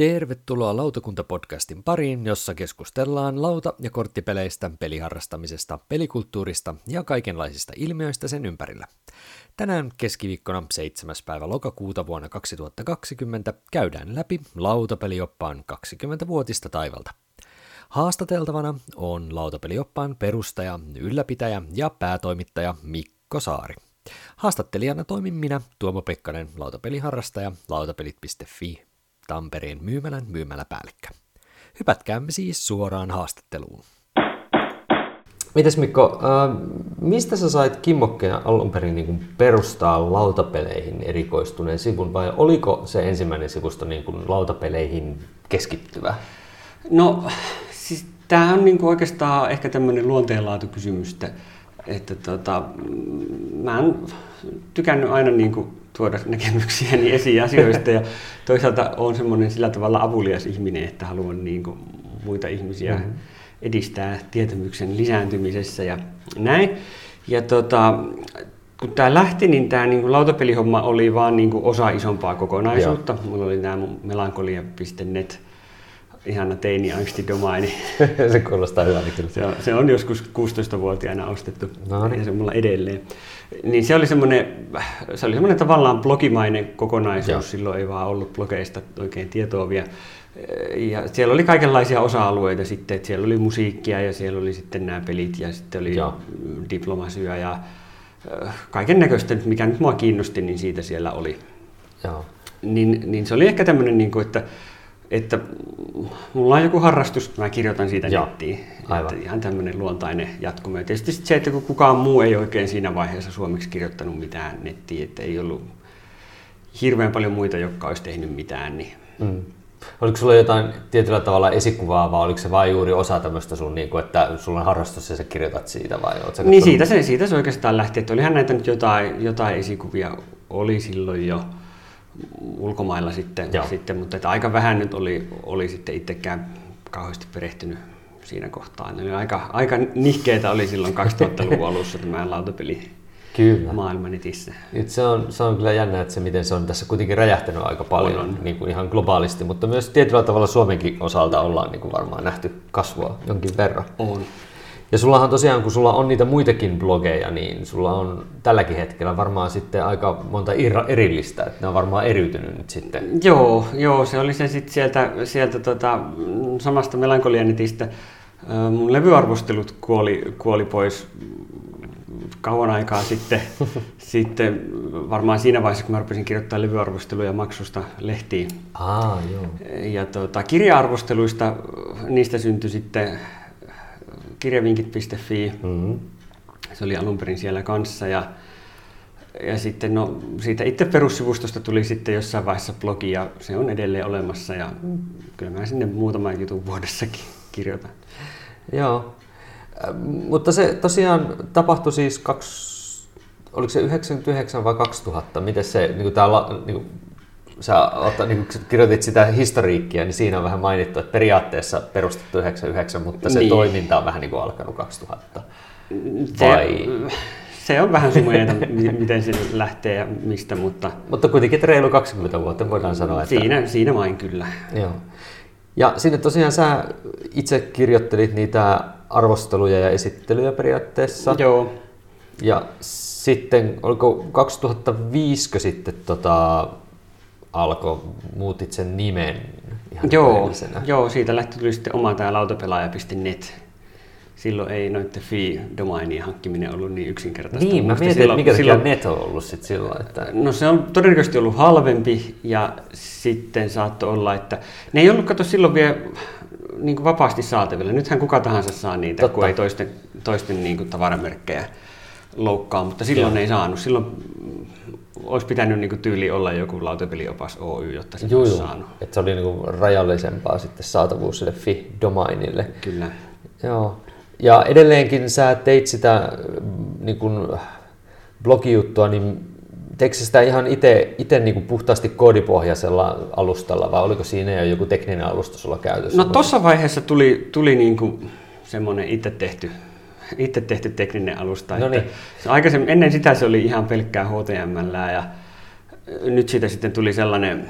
Tervetuloa Lautakunta-podcastin pariin, jossa keskustellaan lauta- ja korttipeleistä, peliharrastamisesta, pelikulttuurista ja kaikenlaisista ilmiöistä sen ympärillä. Tänään keskiviikkona 7. päivä lokakuuta vuonna 2020 käydään läpi lautapelioppaan 20-vuotista taivalta. Haastateltavana on lautapelioppaan perustaja, ylläpitäjä ja päätoimittaja Mikko Saari. Haastattelijana toimin minä, Tuomo Pekkanen, lautapeliharrastaja, lautapelit.fi Tampereen myymälän myymäläpäällikkö. Hypätkäämme siis suoraan haastatteluun. Mites Mikko, äh, mistä sä sait kimmokkeen alun perin niin perustaa lautapeleihin erikoistuneen sivun vai oliko se ensimmäinen sivusto niin kuin lautapeleihin keskittyvä? No siis tämä on niin kuin oikeastaan ehkä tämmöinen luonteenlaatukysymys, että, että tota, mä oon tykännyt aina niin kuin tuoda näkemyksiäni esiin asioista ja toisaalta olen semmoinen sillä tavalla avulias ihminen, että haluan niin kuin muita ihmisiä mm-hmm. edistää tietämyksen lisääntymisessä ja näin. Ja tota, kun tämä lähti, niin tämä niin lautapelihomma oli vaan niin kuin osa isompaa kokonaisuutta. Joo. Mulla oli tämä melankolia.net ihana teini-angstidomaini. se kuulostaa hyvältä kyllä. Se on, se on joskus 16-vuotiaana ostettu no niin. ja se on mulla edelleen. Niin se oli semmoinen, se oli semmoinen tavallaan blogimainen kokonaisuus, Joo. silloin ei vaan ollut blogeista oikein tietoa vielä. Ja siellä oli kaikenlaisia osa-alueita sitten, että siellä oli musiikkia ja siellä oli sitten nämä pelit ja sitten oli Joo. diplomasyä ja kaiken näköistä, mikä nyt mua kiinnosti, niin siitä siellä oli. Joo. Niin, niin se oli ehkä tämmöinen, niin kuin, että että mulla on joku harrastus, mä kirjoitan siitä Joo, nettiin. Aivan. Että ihan tämmöinen luontainen jatkumo. Ja tietysti se, että kun kukaan muu ei oikein siinä vaiheessa suomeksi kirjoittanut mitään nettiin, että ei ollut hirveän paljon muita, jotka olisi tehnyt mitään. Niin... Mm. Oliko sulla jotain tietyllä tavalla esikuvaa, vai oliko se vain juuri osa tämmöistä sun, niin kuin, että sulla on harrastus ja sä kirjoitat siitä? Vai niin siitä se, siitä se oikeastaan lähti, että olihan näitä nyt jotain, jotain esikuvia oli silloin jo ulkomailla sitten, sitten mutta että aika vähän nyt oli, oli sitten itsekään kauheasti perehtynyt siinä kohtaa. Eli aika, aika nihkeitä oli silloin 2000-luvun alussa tämä lautapeli Kyllä. maailma netissä. Nyt se, on, se on kyllä jännä, että se miten se on tässä kuitenkin räjähtänyt aika paljon on, on. Niin kuin ihan globaalisti, mutta myös tietyllä tavalla Suomenkin osalta ollaan niin kuin varmaan nähty kasvua jonkin verran. On. Ja sullahan tosiaan, kun sulla on niitä muitakin blogeja, niin sulla on tälläkin hetkellä varmaan sitten aika monta erillistä, että ne on varmaan eriytynyt nyt sitten. Joo, joo se oli se sitten sieltä, sieltä tota, samasta melankolianetistä. Mun levyarvostelut kuoli, kuoli pois kauan aikaa sitten, sitten varmaan siinä vaiheessa, kun mä rupesin kirjoittaa levyarvosteluja maksusta lehtiin. Aa, joo. Ja tota, kirja-arvosteluista, niistä syntyi sitten kirjavinkit.fi. Mm-hmm. Se oli alun perin siellä kanssa ja, ja sitten no, siitä itse perussivustosta tuli sitten jossain vaiheessa blogi ja se on edelleen olemassa ja kyllä mä sinne muutaman jutun vuodessakin kirjoitan. Joo, äh, mutta se tosiaan tapahtui siis kaksi, oliko se 99 vai 2000? Miten se, niin kuin tämä, niin kuin sä otta, niin kun kirjoitit sitä historiikkia, niin siinä on vähän mainittu, että periaatteessa perustettu 99, mutta se niin. toiminta on vähän niin kuin alkanut 2000. Vai? Se, se on vähän sumeita, miten se lähtee ja mistä, mutta... Mutta kuitenkin että reilu 20 vuotta voidaan sanoa. Että... Siinä, siinä vain kyllä. Joo. Ja sinne tosiaan sä itse kirjoittelit niitä arvosteluja ja esittelyjä periaatteessa. Joo. Ja sitten, oliko 2005 sitten tota, alkoi, muutit sen nimen ihan joo, joo, siitä lähti tuli sitten oma tämä lautapelaaja.net. Silloin ei noiden fee-domainien hankkiminen ollut niin yksinkertaista. Niin, mä mietin, silloin, mikä silloin, net on ollut sitten silloin. Että... No se on todennäköisesti ollut halvempi ja sitten saattoi olla, että ne ei ollut kato silloin vielä niin kuin vapaasti saatavilla. Nythän kuka tahansa saa niitä, Totta. kun ei toisten, toisten niin kuin tavaramerkkejä loukkaa, mutta silloin Joo. ei saanut. Silloin olisi pitänyt niin kuin tyyli olla joku lautapeliopas Oy, jotta se olisi saanut. Että se oli niin kuin rajallisempaa sitten saatavuus sille fi-domainille. Kyllä. Joo. Ja edelleenkin sä teit sitä niin kuin blogijuttua, niin teikö sitä ihan itse niin puhtaasti koodipohjaisella alustalla vai oliko siinä jo joku tekninen alusta sulla käytössä? No tuossa vaiheessa tuli, tuli niin kuin semmoinen itse tehty itse tehty tekninen alusta. No niin. Aikaisemmin, ennen sitä se oli ihan pelkkää HTML ja nyt siitä sitten tuli sellainen,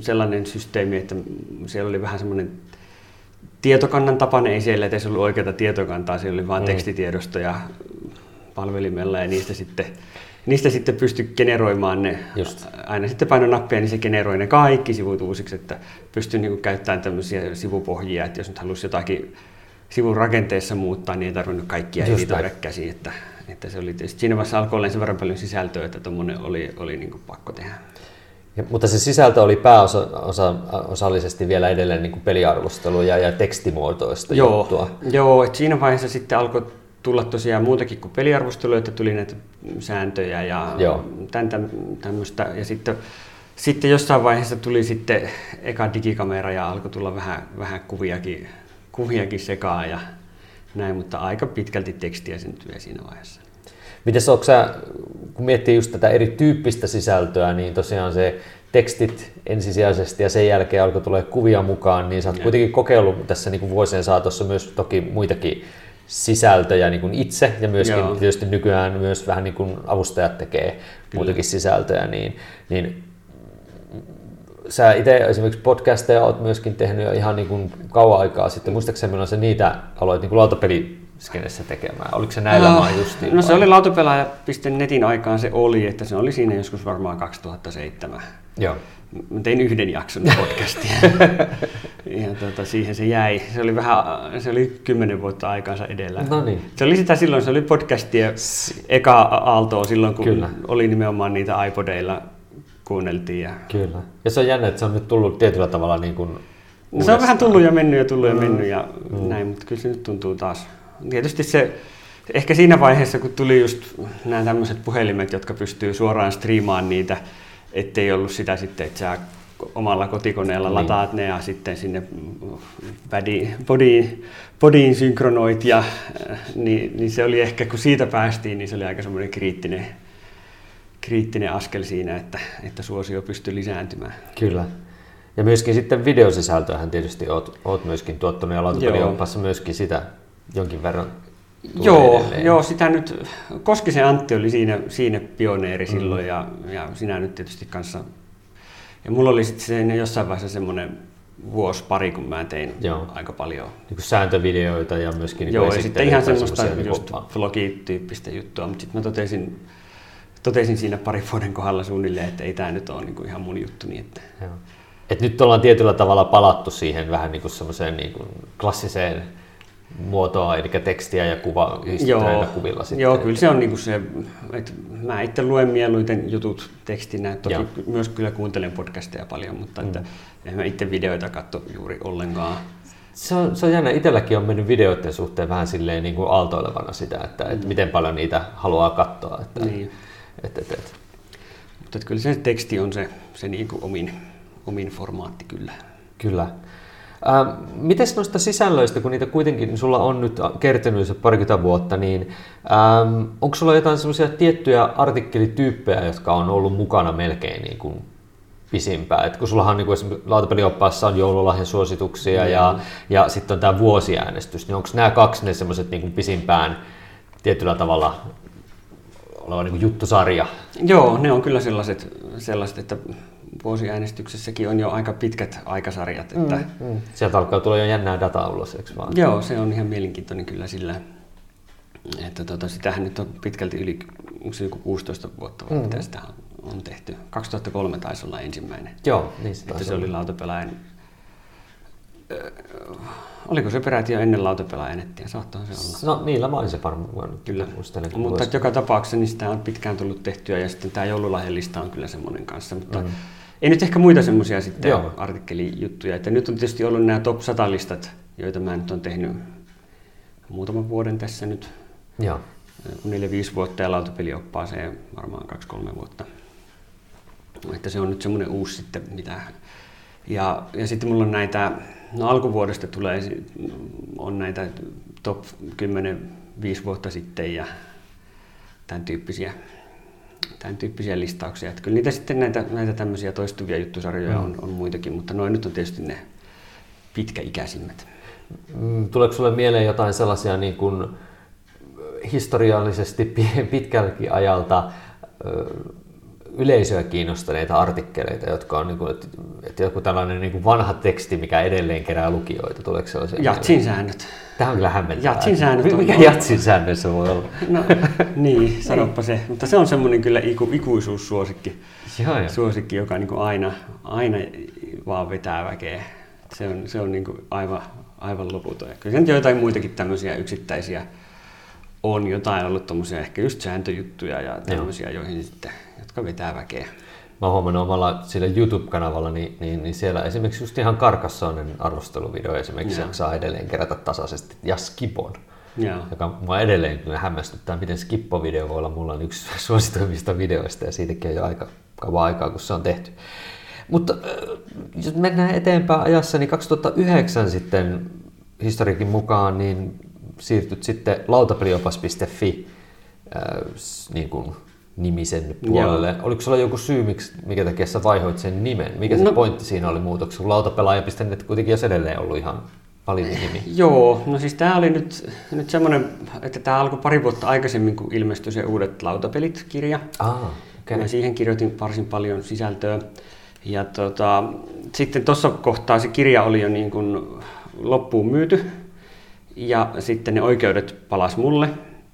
sellainen systeemi, että siellä oli vähän semmoinen tietokannan tapainen, ei siellä edes ollut oikeaa tietokantaa, siellä oli vain mm. tekstitiedostoja palvelimella ja niistä sitten, niistä sitten pystyi generoimaan ne, Just. aina sitten paino nappia, niin se generoi ne kaikki sivut uusiksi, että pystyi niin käyttämään tämmöisiä sivupohjia, että jos nyt halusi jotakin sivun rakenteessa muuttaa, niin ei tarvinnut kaikkia editoida käsiin, että, että se oli tietysti siinä vaiheessa alkoi olla sen verran paljon sisältöä, että tuommoinen oli, oli niin kuin pakko tehdä. Ja, mutta se sisältö oli pääosallisesti vielä edelleen niin kuin peliarvosteluja ja tekstimuotoista joo, juttua. Joo, että siinä vaiheessa sitten alkoi tulla tosiaan muutakin kuin peliarvosteluja, että tuli näitä sääntöjä ja tämän, tämmöistä. Ja sitten, sitten jossain vaiheessa tuli sitten eka digikamera ja alkoi tulla vähän, vähän kuviakin, kuviakin sekaan ja näin, mutta aika pitkälti tekstiä syntyi siinä vaiheessa. Miten onko sä, kun miettii just tätä erityyppistä sisältöä, niin tosiaan se tekstit ensisijaisesti ja sen jälkeen alkoi tulla kuvia mukaan, niin sä oot kuitenkin kokeillut tässä niin kuin vuosien saatossa myös toki muitakin sisältöjä niin kuin itse ja myöskin Joo. tietysti nykyään myös vähän niin kuin avustajat tekee Kyllä. muitakin sisältöjä, niin, niin sä itse esimerkiksi podcasteja oot myöskin tehnyt jo ihan niin kuin kauan aikaa sitten. Muistaakseni milloin sä niitä aloit niin kuin lautapeli skenessä tekemään? Oliko se näillä uh, justiin? No se oli lautapelaaja.netin aikaan se oli, että se oli siinä joskus varmaan 2007. Joo. Mä tein yhden jakson podcastia. ja tuota, siihen se jäi. Se oli vähän, se oli kymmenen vuotta aikaansa edellä. No niin. Se oli sitä silloin, se oli podcastia eka aaltoa silloin, kun Kyllä. oli nimenomaan niitä iPodeilla kuunneltiin. Ja... Kyllä. Ja se on jännä, että se on nyt tullut tietyllä tavalla niin kuin no, se on vähän tullut ja mennyt ja tullut ja mennyt ja mm. näin, mutta kyllä se nyt tuntuu taas. Tietysti se, ehkä siinä vaiheessa, kun tuli just nämä tämmöiset puhelimet, jotka pystyy suoraan striimaamaan niitä, ettei ollut sitä sitten, että sä omalla kotikoneella niin. lataat ne ja sitten sinne bodiin synkronoit. Ja, niin, niin, se oli ehkä, kun siitä päästiin, niin se oli aika semmoinen kriittinen, kriittinen askel siinä, että, että suosio pystyi lisääntymään. Kyllä. Ja myöskin sitten videosisältöähän tietysti oot, oot myöskin tuottanut ja lautapelioppassa myöskin sitä jonkin verran Joo, joo, sitä nyt, Koskisen Antti oli siinä, siinä pioneeri mm. silloin ja, ja sinä nyt tietysti kanssa. Ja mulla oli sitten jossain vaiheessa semmoinen vuosi pari, kun mä tein joo. aika paljon. Niin kuin sääntövideoita ja myöskin niin Joo, ja sitten ihan semmoista just vlogityyppistä juttua, mutta sitten mä totesin, totesin siinä pari vuoden kohdalla suunnilleen, että ei tämä nyt ole niin kuin ihan mun juttu. Niin että... Joo. Et nyt ollaan tietyllä tavalla palattu siihen vähän niin kuin semmoiseen niin kuin klassiseen muotoa, eli tekstiä ja kuva joo, kuvilla. Sitten. Joo, kyllä se on niin kuin se, että mä itse luen mieluiten jutut tekstinä, toki joo. myös kyllä kuuntelen podcasteja paljon, mutta että mm. en mä itse videoita katso juuri ollenkaan. Se on, se on jännä. Itselläkin on mennyt videoiden suhteen vähän silleen niin kuin aaltoilevana sitä, että, mm. että miten paljon niitä haluaa katsoa. Että, niin. Et, et, et. Mutta että kyllä se teksti on se, se niin kuin omin, omin formaatti kyllä. Kyllä. Ähm, Miten noista sisällöistä, kun niitä kuitenkin sulla on nyt kertynyt se parikymmentä vuotta, niin ähm, onko sulla jotain semmoisia tiettyjä artikkelityyppejä, jotka on ollut mukana melkein niin kuin pisimpään? Et kun sullahan niin kuin esimerkiksi lautapelioppaassa on joululahjan suosituksia mm. ja, ja sitten on tämä vuosiäänestys, niin onko nämä kaksi ne semmoiset niin pisimpään tietyllä tavalla oleva niin juttusarja? Joo, ne on kyllä sellaiset, sellaiset että vuosiäänestyksessäkin on jo aika pitkät aikasarjat. Että mm, mm. Sieltä alkaa tulla jo jännää dataa ulos, eikö vaan? Joo, se on ihan mielenkiintoinen kyllä sillä, että tota, sitähän nyt on pitkälti yli onko joku 16 vuotta, vai mm. mitä sitä on tehty. 2003 taisi olla ensimmäinen. Joo, niin se Että se oli lautapelaajan Oliko se peräti jo ennen lautapelaajanettia? Saattaa se olla. No niillä mä se varmaan. Kyllä. Muistelen, mutta vuosi. joka tapauksessa niin sitä on pitkään tullut tehtyä ja sitten tämä joululahjelista on kyllä semmoinen kanssa. Mutta mm. Ei nyt ehkä muita semmoisia sitten Joo. artikkelijuttuja. Että nyt on tietysti ollut nämä top 100 listat, joita mä nyt on tehnyt muutaman vuoden tässä nyt. Joo. 4-5 vuotta ja lautapelioppaaseen varmaan 2-3 vuotta. Että se on nyt semmoinen uusi sitten, mitä... Ja, ja sitten mulla on näitä, no alkuvuodesta tulee, on näitä top 10 5 vuotta sitten ja tämän tyyppisiä tämän tyyppisiä listauksia. Että kyllä niitä sitten näitä, näitä tämmöisiä toistuvia juttusarjoja mm. on, on muitakin, mutta noin nyt on tietysti ne pitkäikäisimmät. Mm, tuleeko sinulle mieleen jotain sellaisia niin kuin historiallisesti pitkälläkin ajalta yleisöä kiinnostaneita artikkeleita, jotka on niin kuin, että, joku tällainen niin kuin vanha teksti, mikä edelleen kerää lukijoita? Tuleeko sellaisia? Jatsin säännöt. Tämä on kyllä hämmentävää. Jatsin säännöt. Mikä jatsin säännössä voi olla? No, niin, sanoppa se. Mutta se on semmoinen kyllä iku, ikuisuussuosikki. Joo, joo. Suosikki, joka niin kuin aina, aina vaan vetää väkeä. Se on, se on niin kuin aivan, aivan loputon. Kyllä sen joitain muitakin tämmöisiä yksittäisiä on jotain ollut tommosia ehkä just sääntöjuttuja ja tämmöisiä, joihin sitten, jotka vetää väkeä. Mä oon huomannut omalla sillä YouTube-kanavalla, niin, niin, niin, siellä esimerkiksi just ihan Karkassonen arvosteluvideo esimerkiksi Joo. saa edelleen kerätä tasaisesti, ja Skipon. Joo. joka mua edelleen kyllä hämmästyttää, miten Skippo-video voi olla mulla on yksi suosituimmista videoista, ja siitäkin on jo aika kauan aikaa, kun se on tehty. Mutta jos mennään eteenpäin ajassa, niin 2009 sitten historiikin mukaan, niin siirtyt sitten lautapeliopas.fi äh, niin kuin nimisen puolelle. Joo. Oliko sulla joku syy, miksi, mikä takia sä vaihoit sen nimen? Mikä se no, pointti siinä oli muutoksessa, kun lautapelaaja.net kuitenkin olisi edelleen ollut ihan paljon nimi? Joo, no siis tämä oli nyt, nyt semmoinen, että tämä alkoi pari vuotta aikaisemmin, kun ilmestyi se Uudet lautapelit-kirja. Ah, okay. Mä siihen kirjoitin varsin paljon sisältöä. Ja tota, sitten tuossa kohtaa se kirja oli jo niin kuin loppuun myyty, ja sitten ne oikeudet palas mulle,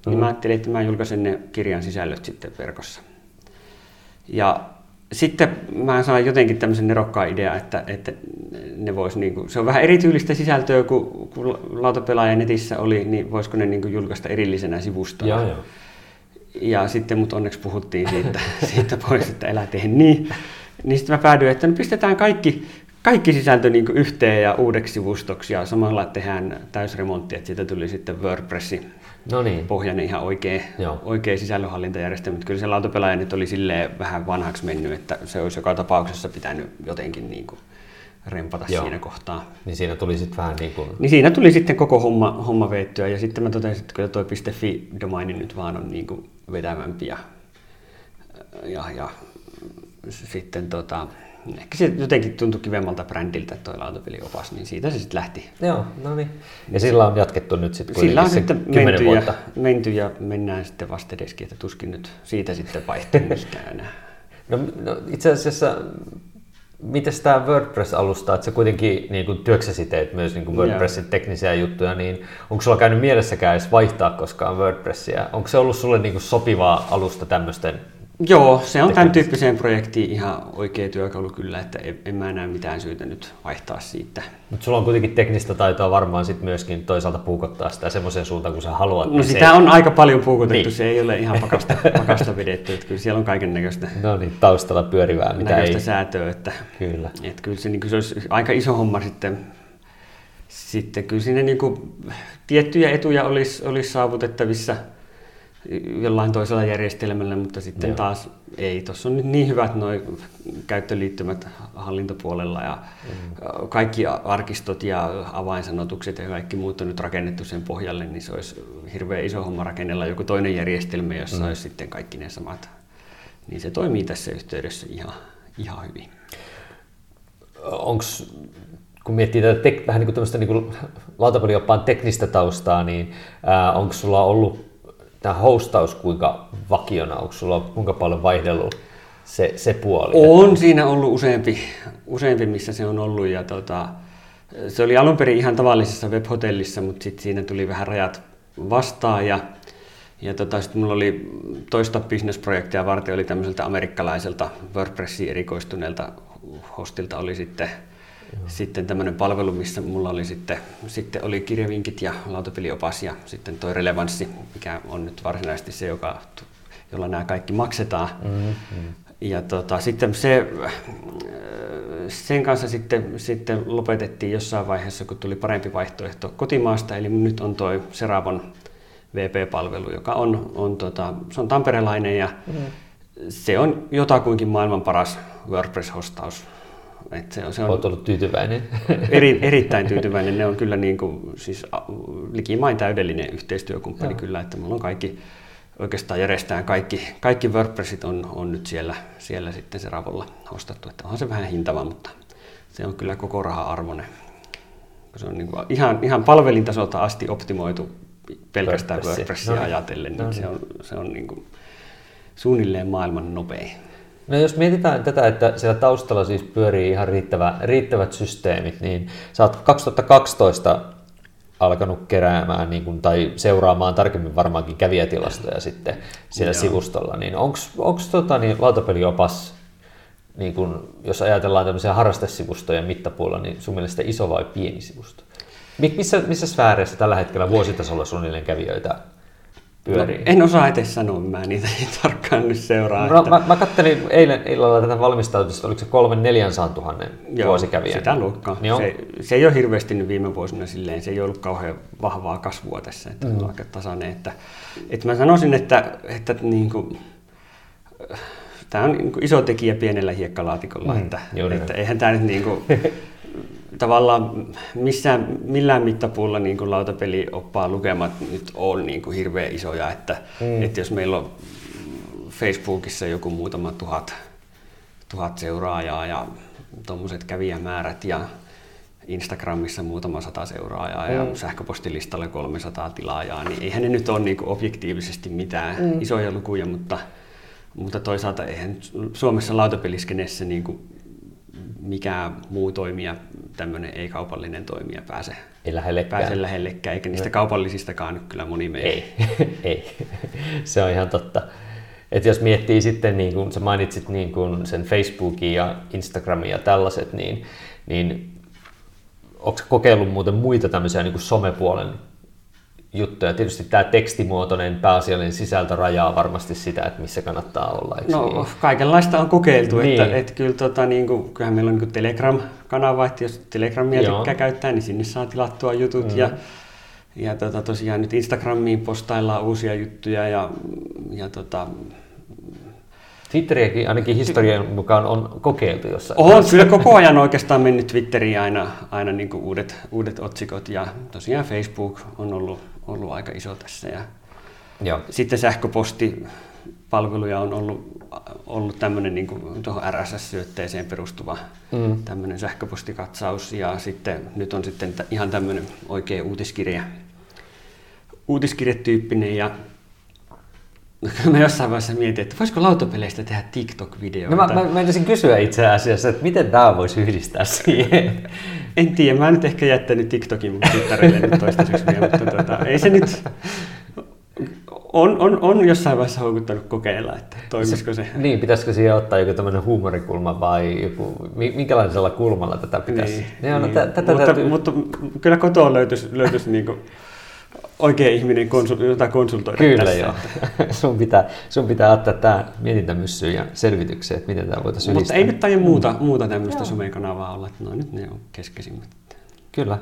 mm. niin mä ajattelin, että mä julkaisen ne kirjan sisällöt sitten verkossa. Ja sitten mä sain jotenkin tämmöisen nerokkaan idea, että, että ne vois niinku, se on vähän erityylistä sisältöä kuin, kuin lautapelaaja netissä oli, niin voisiko ne niinku julkaista erillisenä sivustona. Joo, joo. Ja sitten mut onneksi puhuttiin siitä, siitä pois, että älä tee niin. Niin sitten mä päädyin, että no pistetään kaikki kaikki sisältö niin yhteen ja uudeksi sivustoksi ja samalla tehdään täysremontti, että siitä tuli sitten WordPressi no niin. pohjainen ihan oikea, oikea sisällönhallintajärjestelmä. Kyllä se lautapelaaja nyt oli silleen vähän vanhaksi mennyt, että se olisi joka tapauksessa pitänyt jotenkin niin kuin rempata Joo. siinä kohtaa. Niin siinä tuli sitten vähän niin kuin... Niin siinä tuli sitten koko homma, homma veettyä ja sitten mä totesin, että kyllä toi .fi-domaini nyt vaan on niin kuin vetävämpi ja, ja, ja sitten tota, ehkä se jotenkin tuntui kivemmalta brändiltä tuo lautapeliopas, niin siitä se sitten lähti. Joo, no niin. Ja sillä on jatkettu nyt sitten Sillä on sitten menty vuotta. ja, menty ja mennään sitten vastedeski, että tuskin nyt siitä sitten vaihtuu mihinkään enää. No, no itse asiassa miten tämä WordPress-alusta, että sä kuitenkin niin kuin työksesi teet myös niin kuin WordPressin teknisiä juttuja, niin onko sulla käynyt mielessäkään edes vaihtaa koskaan WordPressia? Onko se ollut sulle niin kuin sopivaa alusta tämmöisten Joo, se on tämän tyyppiseen projektiin ihan oikea työkalu kyllä, että en, en mä näe mitään syytä nyt vaihtaa siitä. Mutta sulla on kuitenkin teknistä taitoa varmaan sit myöskin toisaalta puukottaa sitä semmoiseen suuntaan, kun sä haluat. No sitä se... on aika paljon puukotettu, niin. se ei ole ihan pakasta, pakasta vedetty, että kyllä siellä on kaiken näköistä. No niin, taustalla pyörivää, mitä ei. säätöä, että, kyllä. Että kyllä se, niin se olisi aika iso homma sitten, sitten kyllä sinne niin kuin, tiettyjä etuja olisi, olisi saavutettavissa – jollain toisella järjestelmällä, mutta sitten Joo. taas ei. Tuossa on nyt niin hyvät nuo käyttöliittymät hallintopuolella ja mm. kaikki arkistot ja avainsanotukset ja kaikki muut on nyt rakennettu sen pohjalle, niin se olisi hirveän iso homma rakennella joku toinen järjestelmä, jossa mm. olisi sitten kaikki ne samat. Niin se toimii tässä yhteydessä ihan, ihan hyvin. Onko kun miettii tätä tek, vähän niin kuin tämmöistä niin lautapelioppaan teknistä taustaa, niin onko sulla ollut tämä hostaus kuinka vakiona, onko sulla kuinka paljon vaihdellut se, se puoli? On siinä ollut useampi, useampi missä se on ollut ja tota, se oli alun perin ihan tavallisessa webhotellissa, mutta sitten siinä tuli vähän rajat vastaan ja, ja tota, sitten mulla oli toista bisnesprojektia varten oli tämmöiseltä amerikkalaiselta WordPressiin erikoistuneelta hostilta oli sitten sitten tämmöinen palvelu, missä mulla oli sitten, sitten oli kirjavinkit ja lautapeliopas ja sitten toi relevanssi, mikä on nyt varsinaisesti se, joka, jolla nämä kaikki maksetaan. Mm-hmm. Ja tota, sitten se, sen kanssa sitten, sitten lopetettiin jossain vaiheessa, kun tuli parempi vaihtoehto kotimaasta, eli nyt on toi Seravon VP-palvelu, joka on, on, tota, se on tamperelainen ja mm-hmm. se on jotakuinkin maailman paras WordPress-hostaus et se on, se on Olet ollut tyytyväinen? Eri, erittäin tyytyväinen. Ne on kyllä niin kuin, siis likimain täydellinen yhteistyökumppani Joo. kyllä, että mulla on kaikki, oikeastaan järjestään kaikki, kaikki WordPressit on, on nyt siellä, siellä sitten se Ravolla hostattu. Että onhan se vähän hintava, mutta se on kyllä koko raha arvoinen. Se on niin kuin ihan, ihan palvelintasolta asti optimoitu pelkästään WordPressia no, ajatellen, niin no, se on, se on niin kuin suunnilleen maailman nopein. No jos mietitään tätä, että siellä taustalla siis pyörii ihan riittävä, riittävät systeemit, niin sä oot 2012 alkanut keräämään niin kuin, tai seuraamaan tarkemmin varmaankin kävijätilastoja sitten siellä Joo. sivustolla, niin onko tota, niin, lautapeliopas, niin kun, jos ajatellaan tämmöisiä harrastesivustoja mittapuolella, niin sun mielestä iso vai pieni sivusto? Missä, missä sfääreissä tällä hetkellä vuositasolla suunnilleen kävijöitä pyörii? No, en osaa edes sanoa, mä niitä ei tarkkaan nyt seuraa. No, että... mä, mä kattelin eilen illalla tätä valmistautumista, oliko se kolmen neljän tuhannen vuosikävijä? sitä luokkaa. Niin se, se, ei ole hirveästi nyt viime vuosina silleen, se ei ollut kauhean vahvaa kasvua tässä, että mm. on aika tasainen. Että, että mä sanoisin, että, että niin kuin, tämä on niin iso tekijä pienellä hiekkalaatikolla, mm, että, että eihän tämä nyt niin kuin, tavallaan missään, millään mittapuulla niin kuin lautapelioppaan lukemat nyt on niin kuin hirveän isoja, että, mm. että jos meillä on Facebookissa joku muutama tuhat, tuhat seuraajaa ja tuommoiset kävijämäärät ja Instagramissa muutama sata seuraajaa mm. ja sähköpostilistalle 300 tilaajaa, niin eihän ne nyt ole niin kuin objektiivisesti mitään mm. isoja lukuja, mutta, mutta toisaalta eihän Suomessa lautapeliskenessä niin kuin mikä muu toimija, tämmöinen ei-kaupallinen toimija pääse, ei lähellekään. pääse lähellekään, eikä niistä no. kaupallisistakaan nyt kyllä moni mene. Ei, ei. se on ihan totta. Et jos miettii sitten, niin kun sä mainitsit niin kun sen Facebookin ja Instagramin ja tällaiset, niin, niin onko kokeillut muuten muita tämmöisiä niin somepuolen juttuja. Tietysti tämä tekstimuotoinen pääasiallinen sisältö rajaa varmasti sitä, että missä kannattaa olla. No niin? kaikenlaista on kokeiltu. Niin. Että, että kyllä, tota, niin kuin, kyllähän meillä on niin Telegram-kanava, että jos Telegramia tykkää käyttää, niin sinne saa tilattua jutut. Mm. Ja, ja tota, tosiaan nyt Instagramiin postaillaan uusia juttuja ja, ja tota, Twitteriäkin ainakin historian mukaan on kokeiltu jossain. On, kyllä koko ajan oikeastaan mennyt Twitteriin aina, aina niin kuin uudet, uudet otsikot ja tosiaan Facebook on ollut ollut aika iso tässä. Ja Joo. Sitten sähköpostipalveluja on ollut, ollut tämmöinen niin kuin tuohon RSS-syötteeseen perustuva mm. tämmöinen sähköpostikatsaus ja sitten nyt on sitten ihan tämmöinen oikea uutiskirja, uutiskirjetyyppinen ja Mä jossain vaiheessa mietin, että voisiko lautapeleistä tehdä TikTok-videoita. No mä, mä, mä kysyä itse asiassa, että miten tämä voisi yhdistää siihen. En tiedä, mä en nyt ehkä jättänyt TikTokin mun tyttärelle nyt toistaiseksi vielä, mutta tota, ei se nyt... On, on, on jossain vaiheessa houkuttanut kokeilla, että toimisiko se. Niin, pitäisikö siihen ottaa joku tämmöinen huumorikulma vai joku, minkälaisella kulmalla tätä pitäisi? Niin, niin, no, niin. Tätä mutta, täytyy... mutta, kyllä kotoa löytyisi, löytyisi niinku oikea ihminen konsul, jota konsultoida Kyllä tässä. joo. sun, pitää, sun pitää ottaa tämä mietintämyssyyn ja selvitykseen, että miten tämä voitaisiin Mutta ei nyt taida muuta, mm. muuta tämmöistä somekanavaa olla, että no nyt ne on keskeisimmät. Kyllä.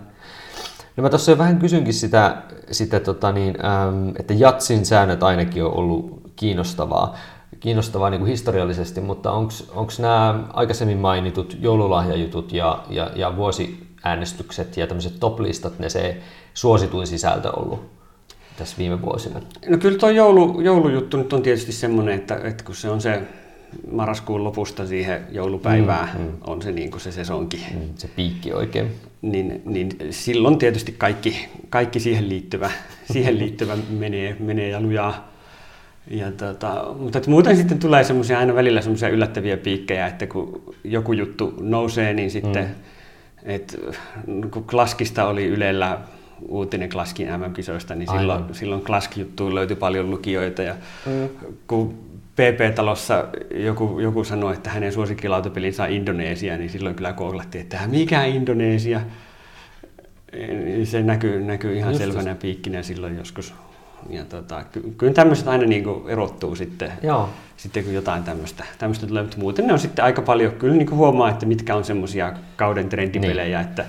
No mä tuossa jo vähän kysynkin sitä, sitä tota niin, ähm, että jatsin säännöt ainakin on ollut kiinnostavaa, kiinnostavaa niin kuin historiallisesti, mutta onko nämä aikaisemmin mainitut joululahjajutut ja, ja, ja vuosiäänestykset ja tämmöiset top-listat, ne se suosituin sisältö ollut tässä viime vuosina? No kyllä tuo joulu, joulujuttu nyt on tietysti semmoinen, että, että kun se on se marraskuun lopusta siihen joulupäivään mm, mm. on se niin kuin se sesonki. Mm, se piikki oikein. Niin, niin silloin tietysti kaikki, kaikki siihen liittyvä, siihen liittyvä menee, menee ja lujaa. Ja tota, mutta että muuten sitten tulee semmoisia aina välillä semmoisia yllättäviä piikkejä, että kun joku juttu nousee, niin sitten, mm. Että kun Klaskista oli Ylellä uutinen Klaskin MM-kisoista, niin silloin, silloin Klask-juttuun löytyi paljon lukijoita. Ja mm. kun PP-talossa joku, joku sanoi, että hänen suosikkilautapelinsä on Indonesia, niin silloin kyllä kooglattiin, että mikä Indonesia? Se näkyy, näkyy ihan Just selvänä piikkinä silloin joskus. Ja tota, ky- kyllä tämmöiset aina niin kuin erottuu sitten, Joo. sitten kun jotain tämmöistä, tämmöistä tulee, mutta muuten ne on sitten aika paljon, kyllä niin kuin huomaa, että mitkä on semmoisia kauden trendipelejä, niin. että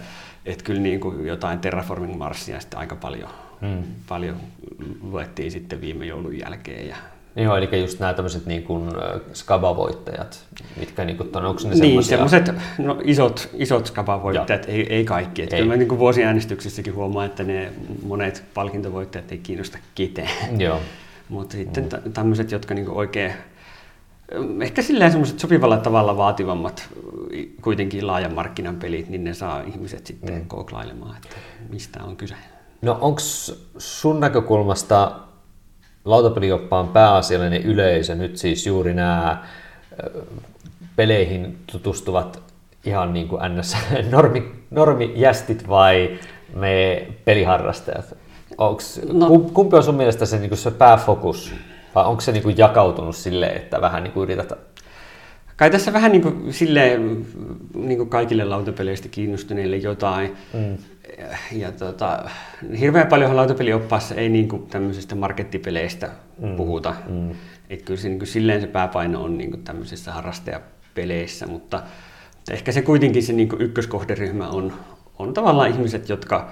että kyllä niin kuin jotain Terraforming Marsia sitten aika paljon, hmm. paljon luettiin sitten viime joulun jälkeen. Ja Joo, eli just nämä tämmöiset niin kuin skaba-voittajat, mitkä niin kuin, onko ne Niin, semmoiset no, isot, isot skaba-voittajat, ei, ei kaikki. Että ei. Kyllä mä niin kuin vuosiäänestyksissäkin huomaan, että ne monet palkintovoittajat ei kiinnosta ketään. Joo. Mutta sitten mm. tämmöiset, jotka niin kuin oikein ehkä silleen semmoiset sopivalla tavalla vaativammat kuitenkin laajan markkinan pelit, niin ne saa ihmiset sitten mm. kooklailemaan, että mistä on kyse. No onko sun näkökulmasta lautapelioppaan pääasiallinen yleisö nyt siis juuri nämä peleihin tutustuvat ihan niin kuin ns. Normi, normijästit vai me peliharrastajat? Onks, no, kumpi on sun mielestä se, niin se pääfokus? Vai onko se niin kuin jakautunut silleen, että vähän niin kuin yrität Kai tässä vähän niin kuin, silleen, niin kuin kaikille lautapeleistä kiinnostuneille jotain. Mm. Ja tota, hirveän paljon lautapelioppaassa ei niin kuin tämmöisistä markettipeleistä mm. puhuta. Mm. Et kyllä se, niin kuin, silleen se pääpaino on niin kuin tämmöisissä harrastajapeleissä, mutta ehkä se kuitenkin se niin kuin ykköskohderyhmä on, on tavallaan ihmiset, jotka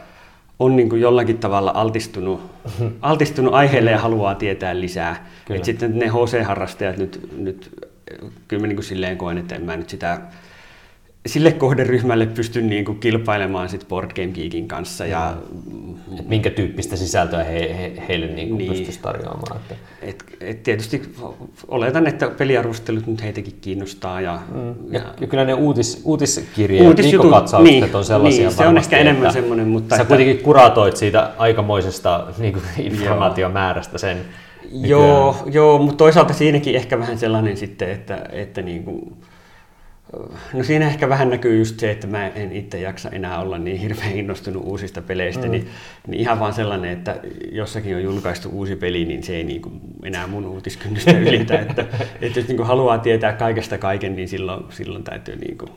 on niin kuin jollakin tavalla altistunut, altistunut aiheelle ja haluaa tietää lisää. Et sitten ne HC-harrastajat nyt, nyt kyllä mä niin kuin silleen koen, että en mä nyt sitä sille kohderyhmälle pysty niin kuin kilpailemaan sit Board Game Geekin kanssa. Ja, et minkä tyyppistä sisältöä he, he, heille niin kuin niin, pystyisi tarjoamaan? Että. Et, et tietysti oletan, että peliarvostelut nyt heitäkin kiinnostaa. Ja, mm. ja, ja, ja kyllä ne uutis, uutiskirjeet, Uutisjutut, niin, on sellaisia niin, se on ehkä enemmän semmoinen. Mutta sä että, kuitenkin kuratoit siitä aikamoisesta niin kuin informaatiomäärästä sen. Joo, joo, mutta toisaalta siinäkin ehkä vähän sellainen sitten, että, että niin kuin, No siinä ehkä vähän näkyy just se, että mä en itse jaksa enää olla niin hirveän innostunut uusista peleistä, mm. niin, niin ihan vaan sellainen, että jossakin on julkaistu uusi peli, niin se ei niin kuin enää mun uutiskynnystä ylitä. että, että jos niin kuin haluaa tietää kaikesta kaiken, niin silloin, silloin täytyy niin kuin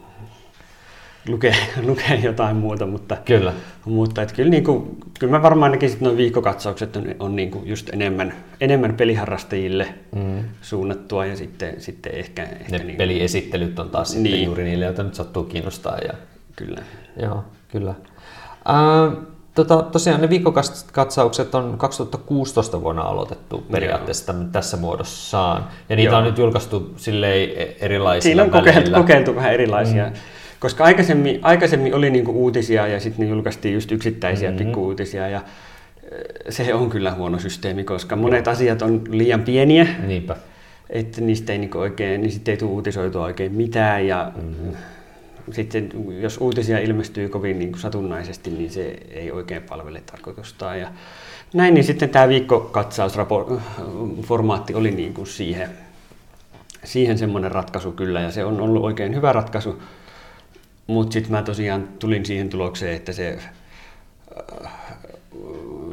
lukea, lukea jotain muuta, mutta, kyllä. mutta et kyllä, niin kuin, kyllä mä varmaan näkisin, että nuo viikkokatsaukset on, on niin kuin just enemmän, enemmän peliharrastajille mm. suunnattua ja sitten, sitten ehkä... ehkä ne niin, peliesittelyt on taas niin. sitten juuri niille, joita nyt sattuu kiinnostaa. Ja... Kyllä. Joo, kyllä. Äh, tota, tosiaan ne viikkokatsaukset on 2016 vuonna aloitettu periaatteessa Joo. tässä muodossaan. Ja niitä Joo. on nyt julkaistu silleen e- erilaisilla Siinä on kokeiltu, kokeiltu vähän erilaisia. Mm koska aikaisemmin, aikaisemmin oli niinku uutisia ja sitten julkaistiin just yksittäisiä mm-hmm. pikkuuutisia ja se on kyllä huono systeemi, koska monet asiat on liian pieniä. Niinpä. Että niistä ei niinku oikein, niin sitten ei tule uutisoitua oikein mitään ja mm-hmm. sitten jos uutisia ilmestyy kovin niin kuin satunnaisesti, niin se ei oikein palvele tarkoitustaan. Ja näin, niin sitten tämä viikkokatsausformaatti oli niin kuin siihen, siihen semmoinen ratkaisu kyllä, ja se on ollut oikein hyvä ratkaisu. Mutta sitten mä tosiaan tulin siihen tulokseen, että se, äh,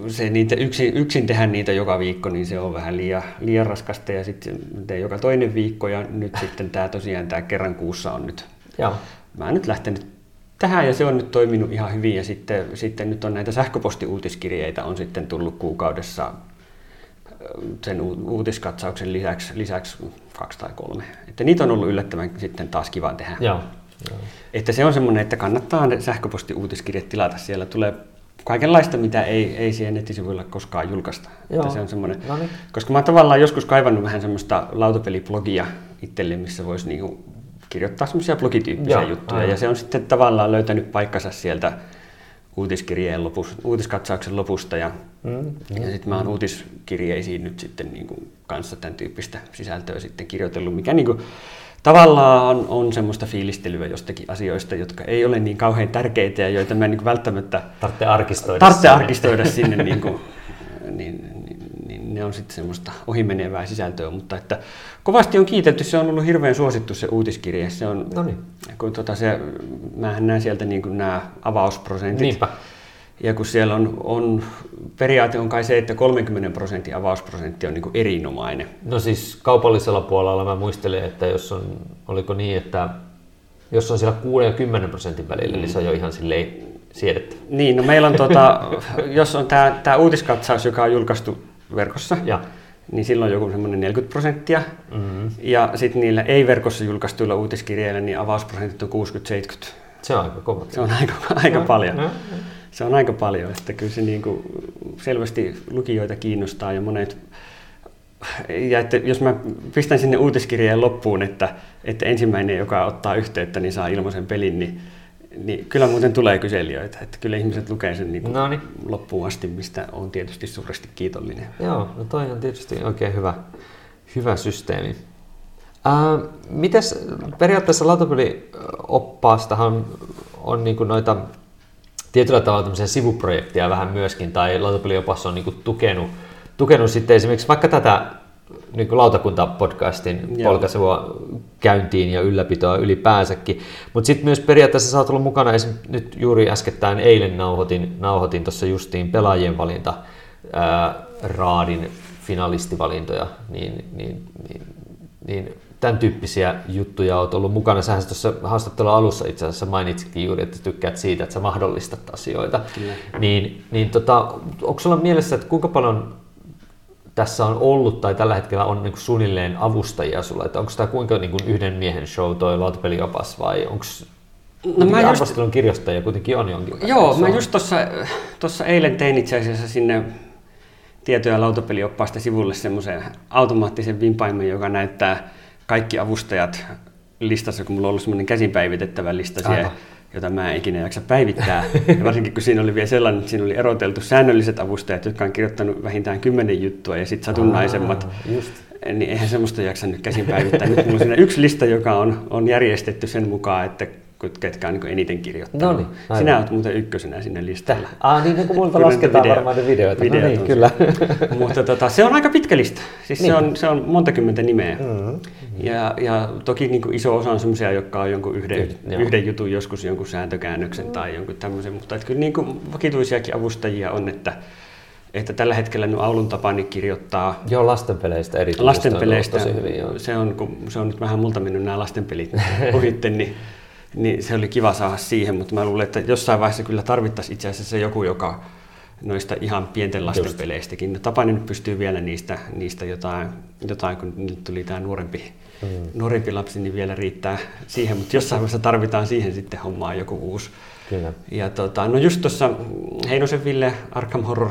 se niitä yksin, yksin tehdä niitä joka viikko, niin se on vähän liian, liian raskasta ja sitten teen joka toinen viikko ja nyt sitten tämä tosiaan tämä kerran kuussa on nyt. Joo. Mä oon nyt lähtenyt tähän ja se on nyt toiminut ihan hyvin ja sitten, sitten nyt on näitä sähköpostiuutiskirjeitä on sitten tullut kuukaudessa äh, sen uutiskatsauksen lisäksi, lisäksi kaksi tai kolme. Että niitä on ollut yllättävän sitten taas kiva tehdä. Joo. Että se on semmoinen, että kannattaa sähköpostiuutiskirjat tilata. Siellä tulee kaikenlaista, mitä ei, ei siihen nettisivuilla koskaan julkaista. Joo. Että se on semmoinen, no niin. Koska mä oon tavallaan joskus kaivannut vähän semmoista lautapeliblogia itselle, missä voisi niinku kirjoittaa semmoisia blogityyppisiä Joo, juttuja. Aivan. Ja se on sitten tavallaan löytänyt paikkansa sieltä uutiskirjeen lopusta, uutiskatsauksen lopusta. Ja, mm, mm, ja sitten mä oon mm. uutiskirjeisiin nyt sitten niinku kanssa tämän tyyppistä sisältöä sitten kirjoitellut, mikä niinku, tavallaan on semmoista fiilistelyä jostakin asioista, jotka ei ole niin kauhean tärkeitä ja joita mä en niin välttämättä tarvitse arkistoida, tarvitse sinne. arkistoida sinne, niin, kuin, niin, niin, niin ne on sitten semmoista ohimenevää sisältöä, mutta että kovasti on kiitetty, se on ollut hirveän suosittu se uutiskirje, se on, Noniin. kun tota se, mähän näen sieltä niin kuin nämä avausprosentit, Niinpä. Ja kun siellä on, on, periaate on kai se, että 30 prosentin avausprosentti on niin kuin erinomainen. No siis kaupallisella puolella mä muistelen, että jos on, oliko niin, että jos on siellä 6 ja 10 prosentin välillä, mm. niin se on jo ihan silleen siedetty. Niin, no meillä on tota, jos on tämä, tämä uutiskatsaus, joka on julkaistu verkossa, ja. niin silloin joku semmoinen 40 prosenttia. Mm-hmm. Ja sitten niillä ei-verkossa julkaistuilla uutiskirjeillä, niin avausprosentit on 60-70. Se on aika kova. Se on aika, aika no, paljon. No, no se on aika paljon, että kyllä se niin kuin selvästi lukijoita kiinnostaa ja monet ja että jos mä pistän sinne uutiskirjeen loppuun, että, että ensimmäinen, joka ottaa yhteyttä, niin saa ilmaisen pelin, niin, niin kyllä muuten tulee kyselijöitä. Että kyllä ihmiset lukee sen niin no niin. loppuun asti, mistä on tietysti suuresti kiitollinen. Joo, no toi on tietysti oikein hyvä, hyvä systeemi. Äh, mites periaatteessa lautapelioppaastahan on, on niin noita tietyllä tavalla tämmöisiä sivuprojekteja vähän myöskin, tai lautapeliopassa on niin kuin tukenut, tukenut sitten esimerkiksi vaikka tätä niin kuin lautakuntapodcastin polkaisua käyntiin ja ylläpitoa ylipäänsäkin. Mutta sitten myös periaatteessa sä oot ollut mukana, esim. nyt juuri äskettäin eilen nauhoitin, nauhoitin tuossa justiin pelaajien valinta ää, raadin finalistivalintoja, niin, niin, niin, niin tämän tyyppisiä juttuja olet ollut mukana. Sähän tuossa haastattelun alussa itse asiassa mainitsitkin juuri, että tykkäät siitä, että sä mahdollistat asioita. Kyllä. Niin, niin tota, onko sulla mielessä, että kuinka paljon tässä on ollut tai tällä hetkellä on niin suunnilleen avustajia sulla? Että onko tämä kuinka niin kuin yhden miehen show toi lautapeliopas vai onko No mä just... arvostelun kirjoittajia kuitenkin on jonkin verran. Joo, mä just tuossa eilen tein itse asiassa sinne tietoja lautapelioppaasta sivulle semmoisen automaattisen vimpaimen, joka näyttää kaikki avustajat listassa, kun mulla on ollut semmoinen käsinpäivitettävä lista siellä, jota mä en ikinä jaksa päivittää. Ja varsinkin kun siinä oli vielä sellainen, että siinä oli eroteltu säännölliset avustajat, jotka on kirjoittanut vähintään kymmenen juttua ja sitten satunnaisemmat. Just. Niin eihän semmoista jaksa nyt käsin päivittää. Nyt mulla on siinä yksi lista, joka on, on järjestetty sen mukaan, että ketkä on niin eniten kirjoittanut. No niin, Sinä olet muuten ykkösenä sinne listalla. Ah, niin kun multa lasketaan video, varmaan ne videoita. videoita. No niin, kyllä. Mutta tota, se on aika pitkä lista. Siis niin. se, on, se on monta kymmentä nimeä. Mm-hmm. Ja, ja toki niin kuin iso osa on sellaisia, jotka on jonkun yhden, Yhden, yhden jutun, joskus jonkun sääntökäännöksen mm. tai jonkun tämmöisen. Mutta että kyllä niin kuin vakituisiakin avustajia on, että että tällä hetkellä nyt Aulun tapani kirjoittaa... Joo, lastenpeleistä erityisesti lastenpeleistä, on tosi hyvin. Joo. Se, on, kun se on nyt vähän multa mennyt nämä lastenpelit ohitte, niin niin se oli kiva saada siihen, mutta mä luulen, että jossain vaiheessa kyllä tarvittaisiin itse asiassa joku, joka noista ihan pienten lasten Just. peleistäkin. No, Tapanin nyt pystyy vielä niistä, niistä jotain, jotain, kun nyt tuli tämä nuorempi, mm. nuorempi lapsi, niin vielä riittää siihen, mutta jossain vaiheessa tarvitaan siihen sitten hommaa joku uusi. Kyllä. Ja tota, no just tuossa Heinosen Ville Arkham Horror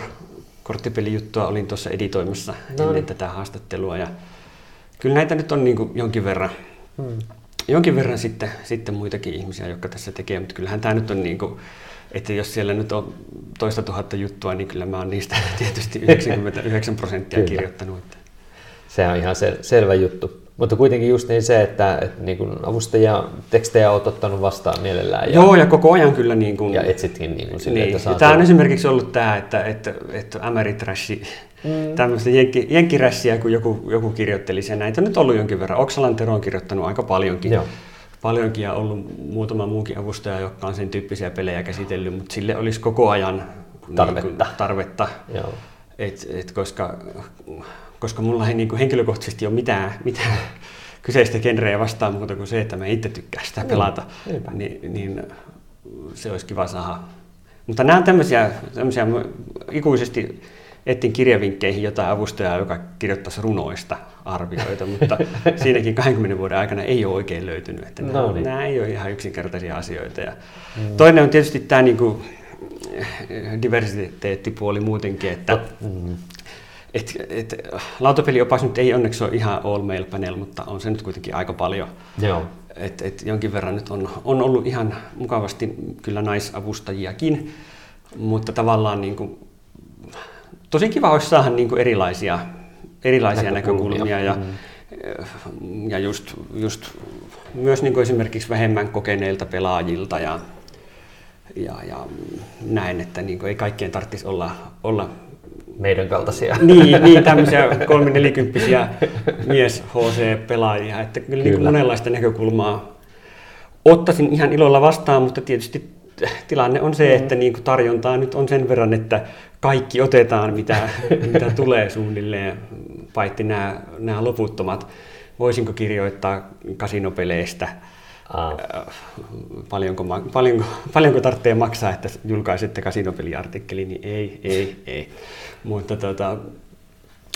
korttipelijuttua olin tuossa editoimassa no. ennen tätä haastattelua ja kyllä näitä nyt on niin kuin jonkin verran. Mm jonkin verran sitten, sitten muitakin ihmisiä, jotka tässä tekee, mutta kyllähän tämä nyt on niin kuin, että jos siellä nyt on toista tuhatta juttua, niin kyllä mä oon niistä tietysti 99 prosenttia kirjoittanut. Että. Se on ihan sel- selvä juttu. Mutta kuitenkin just niin se, että, että niin kuin avustajia, tekstejä olet ottanut vastaan mielellään. Ja, Joo, ja koko ajan kyllä niin kuin... Ja etsitkin niin kuin sille, niin. että Tämä on esimerkiksi ollut tämä, että, että, että Ameritrashi, mm. tämmöistä jenkki, jenkkirässiä, kun joku, joku kirjoitteli sen. Näitä on nyt ollut jonkin verran. Oksalan Tero on kirjoittanut aika paljonkin. Joo. Paljonkin ja ollut muutama muukin avustaja, joka on sen tyyppisiä pelejä käsitellyt, mutta sille olisi koko ajan tarvetta. Niin kuin, tarvetta. Joo. Et, et koska koska mulla ei niin kuin henkilökohtaisesti ole mitään, mitään kyseistä genreä vastaan muuta kuin se, että mä itse tykkään sitä pelata, niin, niin se olisi kiva saada. Mutta nämä on tämmöisiä, tämmöisiä ikuisesti etsin kirjavinkkeihin jotain avustajaa, joka kirjoittaisi runoista arvioita, mutta siinäkin 20 vuoden aikana ei ole oikein löytynyt. Että no nämä, niin. nämä ei ole ihan yksinkertaisia asioita. Ja mm. Toinen on tietysti tämä niin kuin diversiteettipuoli muutenkin, että mm et, et, lautapeliopas nyt ei onneksi ole ihan all mail panel, mutta on se nyt kuitenkin aika paljon. Joo. Et, et jonkin verran nyt on, on ollut ihan mukavasti kyllä naisavustajiakin, mutta tavallaan niin kuin, tosi kiva olisi saada niin kuin erilaisia, erilaisia näkökulmia, näkökulmia ja, mm. ja just, just myös niin kuin esimerkiksi vähemmän kokeneilta pelaajilta ja, ja, ja näin, että niin kuin ei kaikkien tarvitsisi olla, olla meidän kaltaisia. Niin, niin tämmöisiä nelikymppisiä mies HC-pelaajia, että kyllä, kyllä. Niin monenlaista näkökulmaa ottaisin ihan ilolla vastaan, mutta tietysti tilanne on se, mm. että niin kuin tarjontaa nyt on sen verran, että kaikki otetaan, mitä, mitä tulee suunnilleen, paitsi nämä, nämä loputtomat. Voisinko kirjoittaa kasinopeleistä? Ah. Paljonko, paljonko, paljonko tarvitsee maksaa, että julkaisette kasinopeliartikkeli, niin ei, ei, ei. Mutta tota,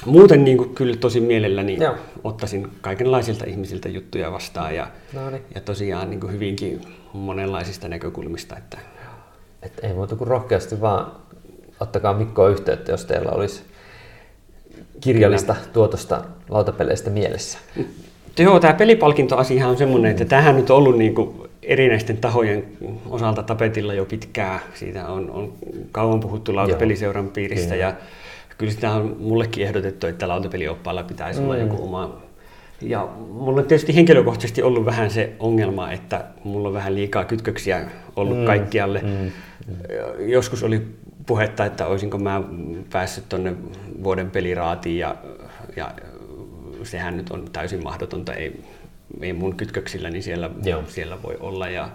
muuten niin kuin kyllä tosi mielelläni Joo. ottaisin kaikenlaisilta ihmisiltä juttuja vastaan ja, no niin. ja tosiaan niin kuin hyvinkin monenlaisista näkökulmista. Että... Et ei muuta kuin rohkeasti vaan ottakaa Mikkoa yhteyttä, jos teillä olisi kirjallista kyllä. tuotosta lautapeleistä mielessä. Joo, tämä pelipalkintoasia on semmoinen, että tähän nyt on ollut niin kuin erinäisten tahojen osalta tapetilla jo pitkään. Siitä on, on kauan puhuttu lautapeliseuran piirissä Joo. ja kyllä sitä on mullekin ehdotettu, että lautapelioppaalla pitäisi mm. olla joku oma ja mulla on tietysti henkilökohtaisesti ollut vähän se ongelma, että mulla on vähän liikaa kytköksiä ollut mm. kaikkialle. Mm. Mm. Joskus oli puhetta, että olisinko mä päässyt tuonne vuoden peliraatiin ja, ja sehän nyt on täysin mahdotonta. Ei, ei mun kytköksilläni siellä, Joo. siellä voi olla ja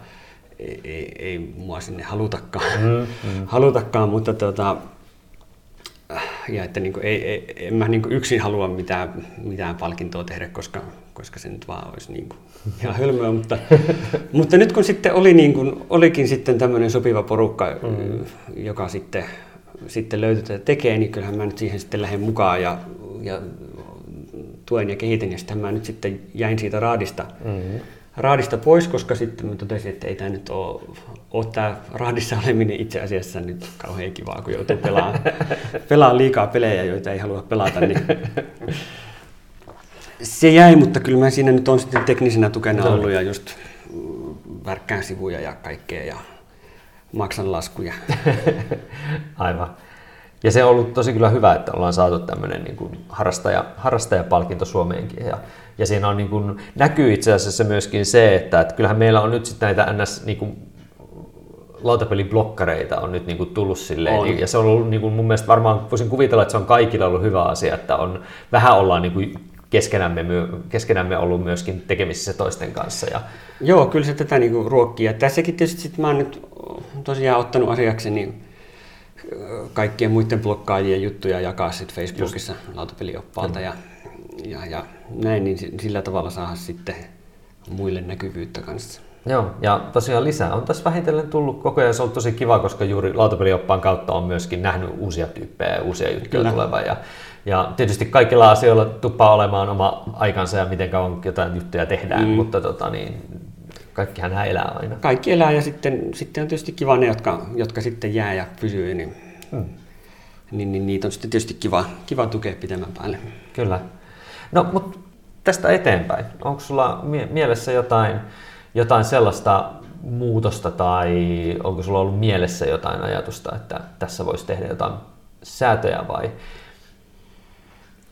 ei, ei, ei mua sinne halutakaan, mm, mm. halutakaan mutta tota, ja että niin kuin, ei, ei, en mä niin yksin halua mitään, mitään palkintoa tehdä, koska, koska se nyt vaan olisi niin kuin ihan hölmöä, mutta, mutta nyt kun sitten oli niin kuin, olikin sitten tämmöinen sopiva porukka, mm. joka sitten, sitten löytyi tätä tekee, niin kyllähän mä nyt siihen sitten lähden mukaan ja, ja tuen ja kehitän, ja sitten mä nyt sitten jäin siitä raadista, mm raadista pois, koska sitten mä totesin, että ei tämä nyt ole, ole tämä raadissa oleminen itse asiassa nyt kauhean kivaa, kun joutuu pelaamaan, pelaa liikaa pelejä, joita ei halua pelata. Niin se jäi, mutta kyllä mä siinä nyt on sitten teknisenä tukena ollut ja just värkkään sivuja ja kaikkea ja maksan laskuja. Aivan. Ja se on ollut tosi kyllä hyvä, että ollaan saatu tämmöinen niin kuin harrastaja, harrastajapalkinto Suomeenkin. Ja, ja siinä on niin kuin, näkyy itse asiassa myöskin se, että, että kyllähän meillä on nyt sitten näitä ns. Niin kuin, lautapeliblokkareita on nyt niin kuin tullut silleen. On. Ja se on ollut niin kuin mun mielestä varmaan, voisin kuvitella, että se on kaikilla ollut hyvä asia, että on, vähän ollaan niin kuin keskenämme, keskenämme ollut myöskin tekemisissä toisten kanssa. Ja... Joo, kyllä se tätä niin kuin ruokkii. Ja tässäkin tietysti sit mä oon nyt tosiaan ottanut asiakseni kaikkien muiden blokkaajien juttuja jakaa sitten Facebookissa Just. lautapelioppaalta ja, ja, ja näin, niin sillä tavalla saada sitten muille näkyvyyttä kanssa. Joo, ja tosiaan lisää on tässä vähitellen tullut koko ajan. Se on tosi kiva, koska juuri lautapelioppaan kautta on myöskin nähnyt uusia tyyppejä ja uusia juttuja tulevan. Ja, ja tietysti kaikilla asioilla tuppaa olemaan oma aikansa ja miten kauan jotain juttuja tehdään, mm. mutta tota, niin, kaikkihan nämä elää aina. Kaikki elää ja sitten, sitten on tietysti kiva ne, jotka, jotka sitten jää ja pysyy, niin, hmm. niin, niin niitä on sitten tietysti kiva, kiva tukea pitemmän päälle. Kyllä. No, mutta tästä eteenpäin, onko sulla mie- mielessä jotain, jotain sellaista muutosta tai onko sulla ollut mielessä jotain ajatusta, että tässä voisi tehdä jotain säätöjä vai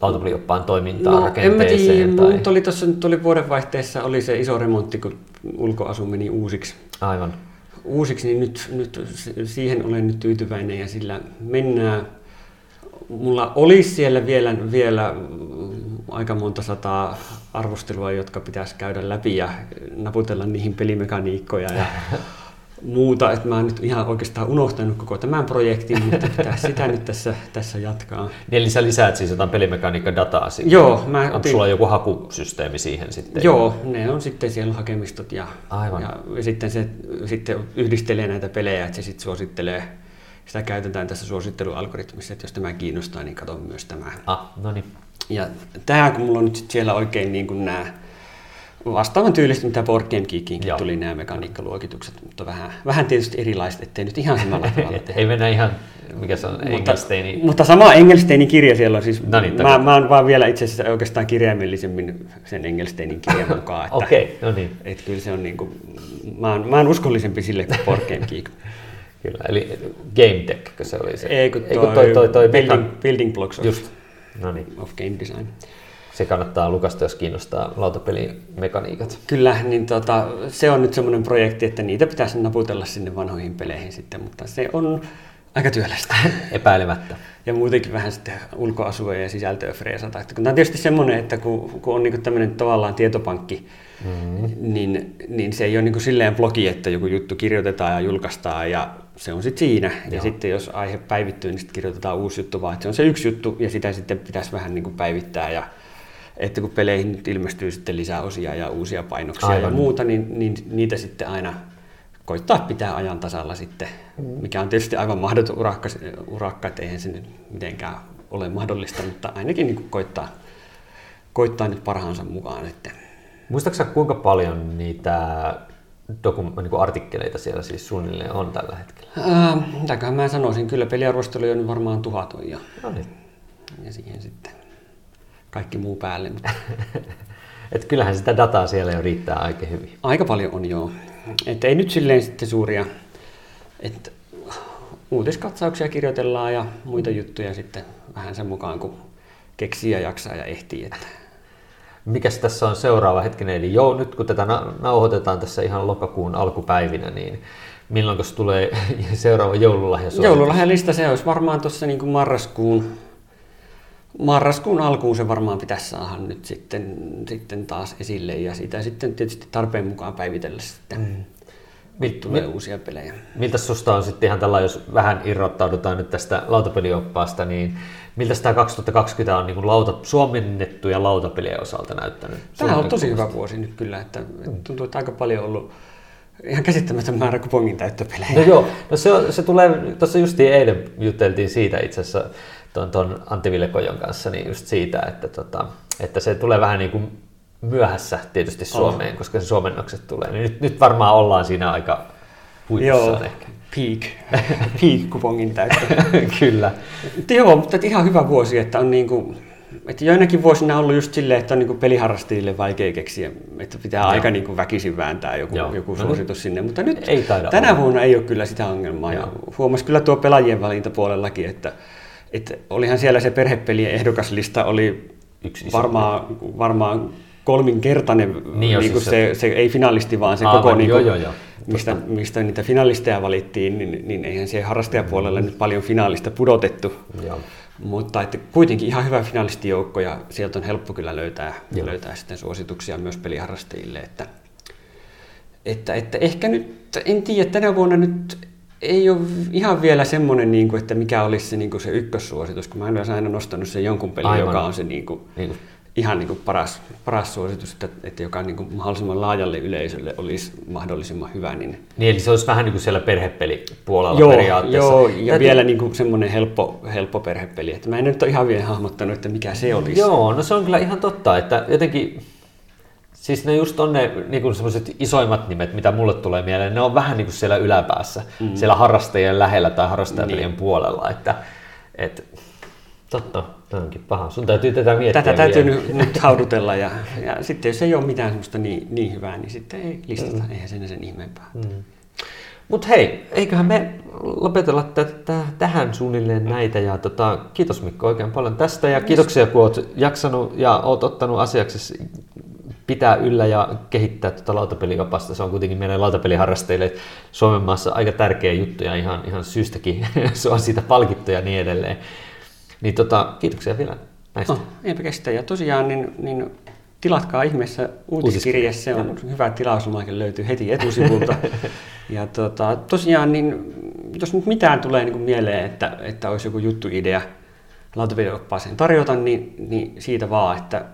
lautapelioppaan toimintaan, no, rakenteeseen? En mä tiedä, tai... tuli tuossa nyt tuli vuodenvaihteessa oli se iso remontti, kun ulkoasu meni uusiksi. Aivan. Uusiksi, niin nyt, nyt siihen olen nyt tyytyväinen ja sillä mennään. Mulla olisi siellä vielä, vielä aika monta sataa arvostelua, jotka pitäisi käydä läpi ja naputella niihin pelimekaniikkoja ja muuta, että mä oon nyt ihan oikeastaan unohtanut koko tämän projektin, mutta pitää sitä nyt tässä, tässä jatkaa. Niin eli sä lisäät siis jotain pelimekaniikka dataa sinne? Joo. Mä Onko otin... sulla joku hakusysteemi siihen sitten? Joo, ne on sitten siellä hakemistot ja, Aivan. ja, ja sitten se sitten yhdistelee näitä pelejä, että se sitten suosittelee sitä käytetään tässä suosittelualgoritmissa, että jos tämä kiinnostaa, niin katso myös tämä. Ah, no niin. Ja tämä, kun mulla on nyt siellä oikein niin kuin nämä vastaavan tyylistä, mitä Board Game Geekiinkin tuli nämä mekaniikkaluokitukset, mutta vähän, vähän tietysti erilaiset, ettei nyt ihan samalla tavalla Ei mennä ihan, mikä se on, Engelsteini. Mutta sama Engelsteinin kirja siellä on siis, no niin, mä, mä oon vaan vielä itse asiassa oikeastaan kirjaimellisemmin sen Engelsteinin kirjan mukaan. Okei, okay, no niin. Että kyllä se on niin kuin, mä oon, mä oon uskollisempi sille kuin Board Game Geek. Kyllä, eli Game Tech, se oli se. Ei, kun toi, Ei, kun toi, toi, toi building, building Blocks of, Just. No niin. of Game Design se kannattaa lukasta, jos kiinnostaa lautapelimekaniikat. Kyllä, niin tota, se on nyt semmoinen projekti, että niitä pitäisi naputella sinne vanhoihin peleihin sitten, mutta se on aika työlästä. Epäilemättä. Ja muutenkin vähän sitten ulkoasua ja sisältöä freesata. Tämä on tietysti semmoinen, että kun, kun on niin tämmöinen tavallaan tietopankki, mm-hmm. niin, niin se ei ole niin silleen blogi, että joku juttu kirjoitetaan ja julkaistaan ja se on sitten siinä. Joo. Ja sitten jos aihe päivittyy, niin sitten kirjoitetaan uusi juttu, vaan se on se yksi juttu ja sitä sitten pitäisi vähän niin kuin päivittää ja että kun peleihin nyt ilmestyy sitten lisää osia ja uusia painoksia Aivan. ja muuta, niin, niin niitä sitten aina koittaa pitää ajan tasalla sitten, mm. mikä on tietysti aivan mahdoton urakka, urakka että eihän se nyt mitenkään ole mahdollista, mutta ainakin niin kuin koittaa, koittaa nyt parhaansa mukaan. Että. Muistaaksä kuinka paljon niitä dokum- niin kuin artikkeleita siellä siis suunnilleen on tällä hetkellä? Äh, mitäköhän mä sanoisin, kyllä peliarvosteluja on varmaan tuhat on ja, no niin. ja siihen sitten kaikki muu päälle. Et kyllähän sitä dataa siellä jo riittää aika hyvin. Aika paljon on joo. Et ei nyt silleen sitten suuria, että uutiskatsauksia kirjoitellaan ja muita juttuja sitten vähän sen mukaan, kun keksii ja jaksaa ja ehtii. Että. Mikäs tässä on seuraava hetkinen? Eli joo, nyt kun tätä nauhoitetaan tässä ihan lokakuun alkupäivinä, niin milloin tulee seuraava joululahja? Joululahjalista se olisi varmaan tuossa niin kuin marraskuun marraskuun alkuun se varmaan pitäisi saada nyt sitten, sitten taas esille ja sitä sitten tietysti tarpeen mukaan päivitellä sitten. Mm. Mil, tulee mil, uusia pelejä. Miltä susta on sitten ihan tällä, jos vähän irrottaudutaan nyt tästä lautapelioppaasta, niin miltä tämä 2020 on niin lauta, suomennettuja lautapelien osalta näyttänyt? Tämä on tosi hyvä vuosi nyt kyllä, että mm. tuntuu, että aika paljon ollut ihan käsittämätön määrä kupongin täyttöpelejä. No joo, no se, se tulee, tuossa justiin eilen juteltiin siitä itse asiassa tuon, tuon Antti Villekojon kanssa, niin just siitä, että, tota, että se tulee vähän niin kuin myöhässä tietysti Suomeen, oh. koska se suomennokset tulee. Niin nyt, nyt varmaan ollaan siinä aika huipussaan ehkä. Peak, peak kupongin täyttö. Kyllä. Mutta joo, mutta ihan hyvä vuosi, että on niin kuin, että joinakin vuosina on ollut just silleen, että on niin peliharrastajille vaikea keksiä, että pitää Joo. aika niin kuin väkisin vääntää joku, joku no suositus sinne, mutta nyt ei tänä olla. vuonna ei ole kyllä sitä ongelmaa. Ja huomasi kyllä tuo pelaajien valintapuolellakin, että, että olihan siellä se perhepelien ehdokaslista oli Yksi varmaan, varmaan kolminkertainen, niin, niin siis se, se, ei finalisti, vaan se Aa, koko, niin kuin, joo, joo, joo. Mistä, mistä niitä finalisteja valittiin, niin, niin eihän se harrastajapuolelle mm. nyt paljon finaalista pudotettu. Joo. Mutta että kuitenkin ihan hyvä finalistijoukko ja sieltä on helppo kyllä löytää, löytää sitten suosituksia myös peliharrastajille. Että, että, että ehkä nyt, en tiedä, tänä vuonna nyt ei ole ihan vielä semmoinen, niin kuin, että mikä olisi se, niin kuin se ykkössuositus, kun mä en aina nostanut sen jonkun pelin, Aivan. joka on se niin kuin, niin ihan niin kuin paras, paras suositus, että, että joka niin kuin mahdollisimman laajalle yleisölle olisi mahdollisimman hyvä. Niin, niin eli se olisi vähän niin kuin siellä perhepelipuolella joo, periaatteessa. Joo, ja Täytyy... vielä niin kuin semmoinen helppo, helppo perhepeli. Että mä en nyt ole ihan vielä hahmottanut, että mikä se olisi. Joo, no se on kyllä ihan totta, että jotenkin Siis ne just on ne niin semmoiset isoimmat nimet, mitä mulle tulee mieleen, ne on vähän niin kuin siellä yläpäässä, mm. siellä harrastajien lähellä tai harrastajapelien niin. puolella. Että, et, Totta, tämä onkin paha. Sun täytyy tätä miettiä Tätä täytyy vielä. nyt haudutella ja, ja sitten jos ei ole mitään semmoista niin, niin hyvää, niin sitten ei listata, mm. eihän sen sen ihmeempää. Mm. Mutta hei, eiköhän me lopetella tätä, tähän suunnilleen näitä. Ja tota, kiitos Mikko oikein paljon tästä ja kiitoksia kun olet jaksanut ja olet ottanut asiaksi pitää yllä ja kehittää tuota lautapeliopasta. Se on kuitenkin meidän lautapeliharrastajille Suomen maassa aika tärkeä juttu ja ihan, ihan syystäkin se on siitä palkittu ja niin edelleen. Niin tota, kiitoksia vielä näistä. Oh, eipä kestä. Ja tosiaan niin, niin tilatkaa ihmeessä uutiskirje, se on ja. hyvä tilauslomakin, löytyy heti etusivulta. ja tota, tosiaan, niin, jos nyt mitään tulee niin kuin mieleen, että, että olisi joku juttuidea lautavideoppaaseen tarjota, niin, niin siitä vaan, että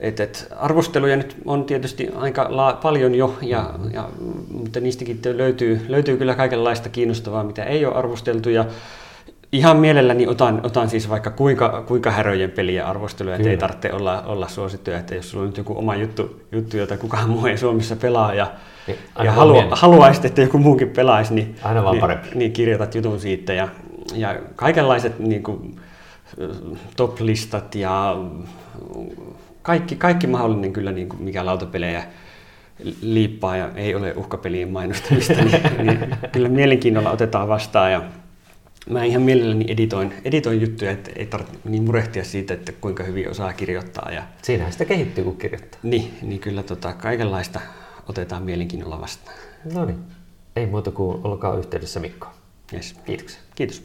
et, et arvosteluja nyt on tietysti aika la- paljon jo, ja, ja, mutta niistäkin löytyy, löytyy kyllä kaikenlaista kiinnostavaa, mitä ei ole arvosteltu. Ja Ihan mielelläni otan, otan siis vaikka kuinka, kuinka häröjen peliä arvosteluja, että ei tarvitse olla, olla suosittuja, että jos sulla on nyt joku oma juttu, juttu jota kukaan muu ei Suomessa pelaa ja, niin, ja halua, haluaisit, että joku muukin pelaisi, niin, Aina vaan niin, niin kirjoitat jutun siitä ja, ja kaikenlaiset niin kuin, top-listat ja kaikki, kaikki mahdollinen kyllä, niin kuin mikä lautapelejä liippaa ja ei ole uhkapelien mainostamista, niin, niin kyllä mielenkiinnolla otetaan vastaan ja mä ihan mielelläni editoin, editoin juttuja, että ei tarvitse niin murehtia siitä, että kuinka hyvin osaa kirjoittaa. Ja, Siinähän sitä kehittyy, kun kirjoittaa. Niin, niin kyllä tota, kaikenlaista otetaan mielenkiinnolla vastaan. No niin, ei muuta kuin olkaa yhteydessä Mikko. Yes. Kiitoksia. Kiitos.